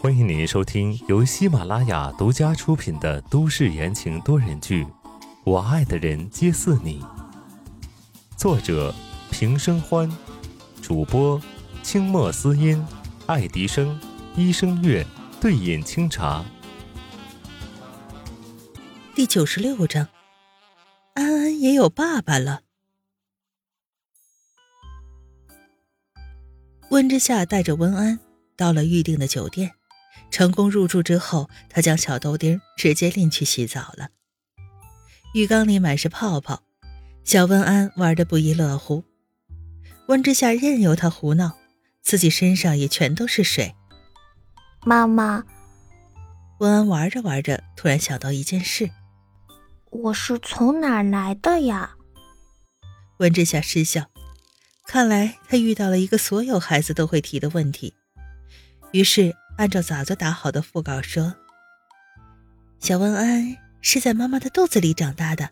欢迎您收听由喜马拉雅独家出品的都市言情多人剧《我爱的人皆似你》，作者平生欢，主播清墨思音、爱迪生、一生月、对饮清茶。第九十六章，安安也有爸爸了。温之夏带着温安到了预定的酒店。成功入住之后，他将小豆丁直接拎去洗澡了。浴缸里满是泡泡，小温安玩得不亦乐乎。温之夏任由他胡闹，自己身上也全都是水。妈妈，温安玩着玩着，突然想到一件事：我是从哪儿来的呀？温之夏失笑，看来他遇到了一个所有孩子都会提的问题。于是。按照早就打好的腹稿说：“小温安是在妈妈的肚子里长大的，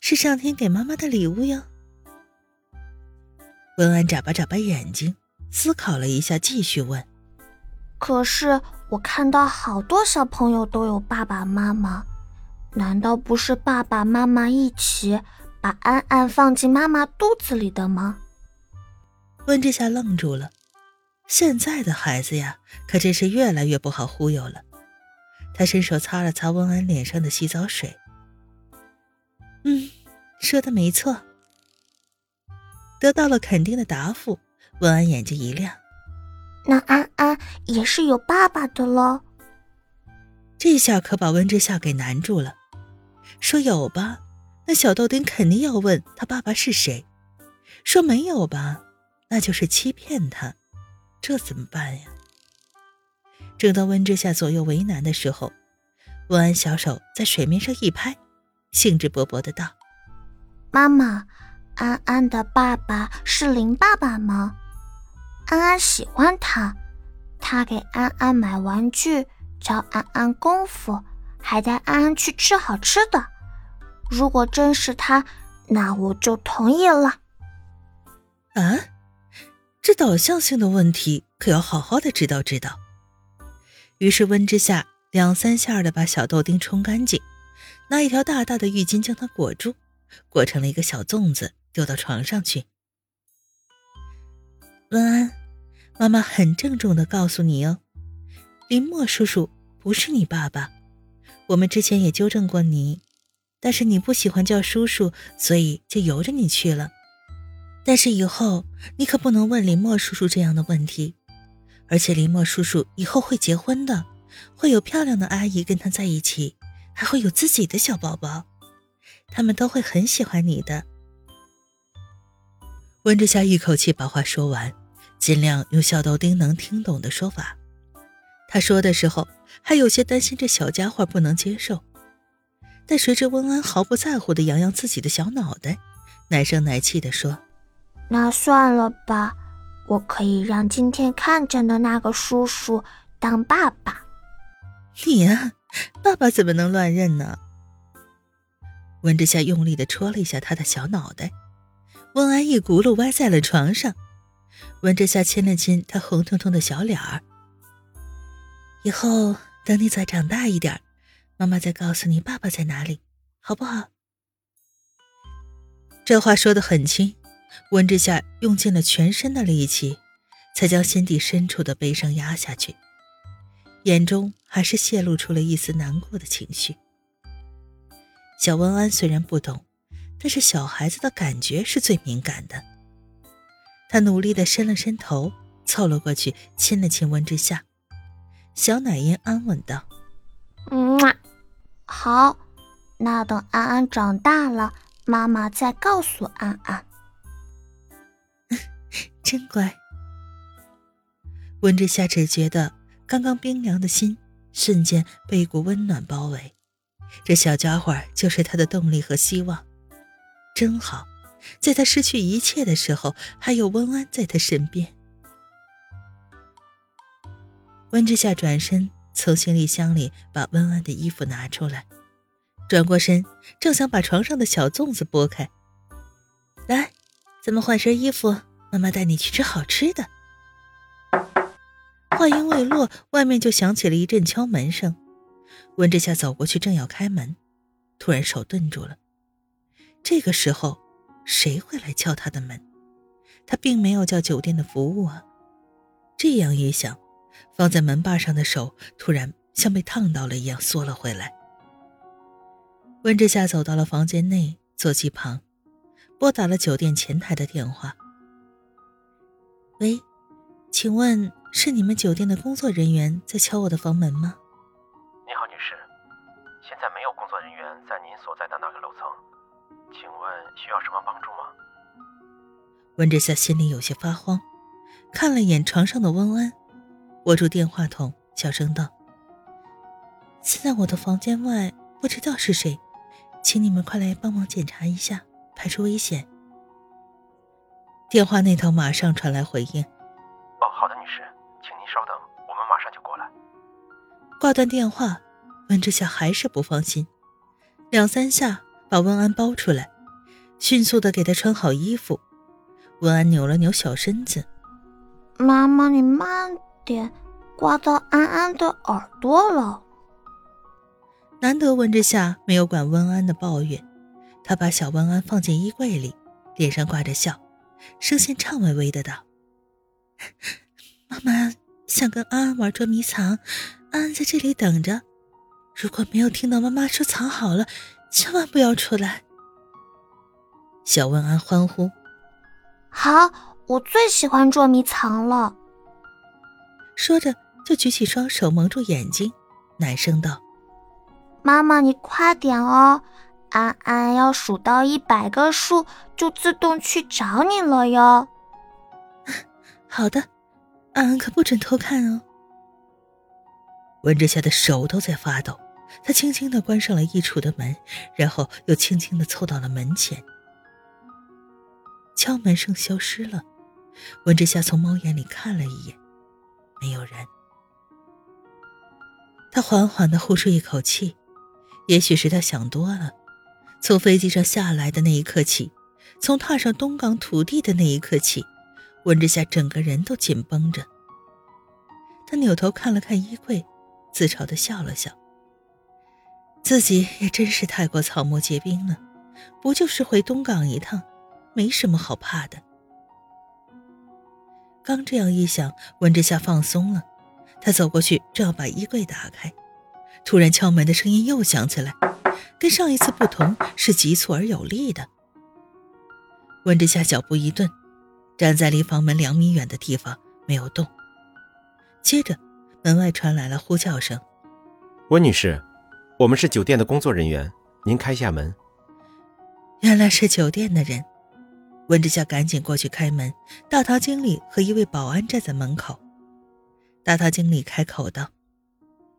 是上天给妈妈的礼物哟。”文安眨巴眨巴眼睛，思考了一下，继续问：“可是我看到好多小朋友都有爸爸妈妈，难道不是爸爸妈妈一起把安安放进妈妈肚子里的吗？”温之夏愣住了。现在的孩子呀，可真是越来越不好忽悠了。他伸手擦了擦温安脸上的洗澡水。嗯，说的没错。得到了肯定的答复，温安眼睛一亮。那安安也是有爸爸的喽。这下可把温之夏给难住了。说有吧，那小豆丁肯定要问他爸爸是谁；说没有吧，那就是欺骗他。这怎么办呀？正当温之夏左右为难的时候，温安小手在水面上一拍，兴致勃勃的道：“妈妈，安安的爸爸是林爸爸吗？安安喜欢他，他给安安买玩具，教安安功夫，还带安安去吃好吃的。如果真是他，那我就同意了。”啊？这导向性的问题可要好好的知道知道。于是温之夏两三下的把小豆丁冲干净，拿一条大大的浴巾将它裹住，裹成了一个小粽子，丢到床上去。温安，妈妈很郑重的告诉你哦，林墨叔叔不是你爸爸，我们之前也纠正过你，但是你不喜欢叫叔叔，所以就由着你去了。但是以后你可不能问林墨叔叔这样的问题，而且林墨叔叔以后会结婚的，会有漂亮的阿姨跟他在一起，还会有自己的小宝宝，他们都会很喜欢你的。温之夏一口气把话说完，尽量用小豆丁能听懂的说法。他说的时候还有些担心这小家伙不能接受，但随着温安毫不在乎的扬扬自己的小脑袋，奶声奶气的说。那算了吧，我可以让今天看见的那个叔叔当爸爸。你呀，爸爸怎么能乱认呢？温之夏用力的戳了一下他的小脑袋，温安一骨碌歪在了床上。温之夏亲了亲他红彤彤的小脸儿。以后等你再长大一点，妈妈再告诉你爸爸在哪里，好不好？这话说的很轻。温之夏用尽了全身的力气，才将心底深处的悲伤压下去，眼中还是泄露出了一丝难过的情绪。小温安虽然不懂，但是小孩子的感觉是最敏感的。他努力的伸了伸头，凑了过去，亲了亲温之夏。小奶音安稳道：“嗯，好，那等安安长大了，妈妈再告诉安安。”真乖。温之夏只觉得刚刚冰凉的心瞬间被一股温暖包围，这小家伙就是他的动力和希望，真好，在他失去一切的时候，还有温安在他身边。温之夏转身从行李箱里把温安的衣服拿出来，转过身，正想把床上的小粽子拨开，来，咱们换身衣服。妈妈带你去吃好吃的。话音未落，外面就响起了一阵敲门声。温之夏走过去，正要开门，突然手顿住了。这个时候，谁会来敲他的门？他并没有叫酒店的服务啊。这样一想，放在门把上的手突然像被烫到了一样缩了回来。温之夏走到了房间内，座机旁，拨打了酒店前台的电话。喂，请问是你们酒店的工作人员在敲我的房门吗？你好，女士，现在没有工作人员在您所在的那个楼层，请问需要什么帮助吗？温之夏心里有些发慌，看了眼床上的温安，握住电话筒，小声道：“现在我的房间外不知道是谁，请你们快来帮忙检查一下，排除危险。”电话那头马上传来回应：“哦，好的，女士，请您稍等，我们马上就过来。”挂断电话，温之夏还是不放心，两三下把温安包出来，迅速的给他穿好衣服。温安扭了扭小身子：“妈妈，你慢点，挂到安安的耳朵了。”难得温之夏没有管温安的抱怨，他把小温安放进衣柜里，脸上挂着笑。声线颤巍巍的道：“妈妈想跟安安玩捉迷藏，安安在这里等着。如果没有听到妈妈说藏好了，千万不要出来。”小问安欢呼：“好，我最喜欢捉迷藏了。”说着就举起双手蒙住眼睛，奶声道：“妈妈，你快点哦。”安安要数到一百个数，就自动去找你了哟。好的，安安可不准偷看哦。温之夏的手都在发抖，他轻轻的关上了衣橱的门，然后又轻轻的凑到了门前。敲门声消失了，温之夏从猫眼里看了一眼，没有人。他缓缓的呼出一口气，也许是他想多了。从飞机上下来的那一刻起，从踏上东港土地的那一刻起，温之夏整个人都紧绷着。他扭头看了看衣柜，自嘲的笑了笑。自己也真是太过草木皆兵了，不就是回东港一趟，没什么好怕的。刚这样一想，温之夏放松了，他走过去正要把衣柜打开，突然敲门的声音又响起来。跟上一次不同，是急促而有力的。温之夏脚步一顿，站在离房门两米远的地方没有动。接着，门外传来了呼叫声：“温女士，我们是酒店的工作人员，您开下门。”原来是酒店的人。温之夏赶紧过去开门。大堂经理和一位保安站在门口。大堂经理开口道：“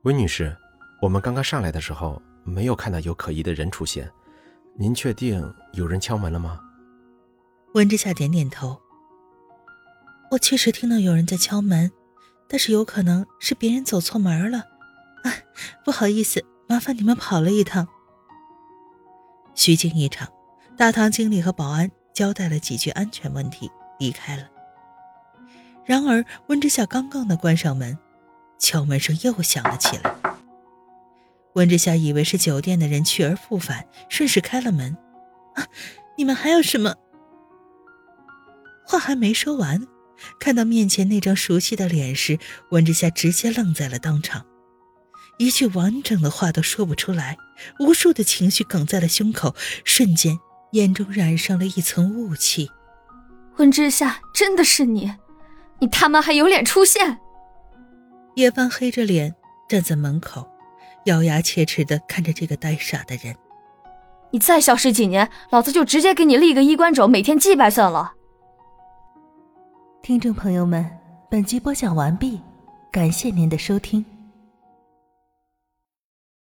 温女士，我们刚刚上来的时候。”没有看到有可疑的人出现，您确定有人敲门了吗？温之夏点点头。我确实听到有人在敲门，但是有可能是别人走错门了。啊，不好意思，麻烦你们跑了一趟。虚惊一场，大堂经理和保安交代了几句安全问题，离开了。然而温之夏刚刚的关上门，敲门声又响了起来。温之夏以为是酒店的人去而复返，顺势开了门。啊，你们还有什么？话还没说完，看到面前那张熟悉的脸时，温之夏直接愣在了当场，一句完整的话都说不出来，无数的情绪梗在了胸口，瞬间眼中染上了一层雾气。温之夏，真的是你？你他妈还有脸出现？叶帆黑着脸站在门口。咬牙切齿的看着这个呆傻的人，你再消失几年，老子就直接给你立个衣冠冢，每天祭拜算了。听众朋友们，本集播讲完毕，感谢您的收听。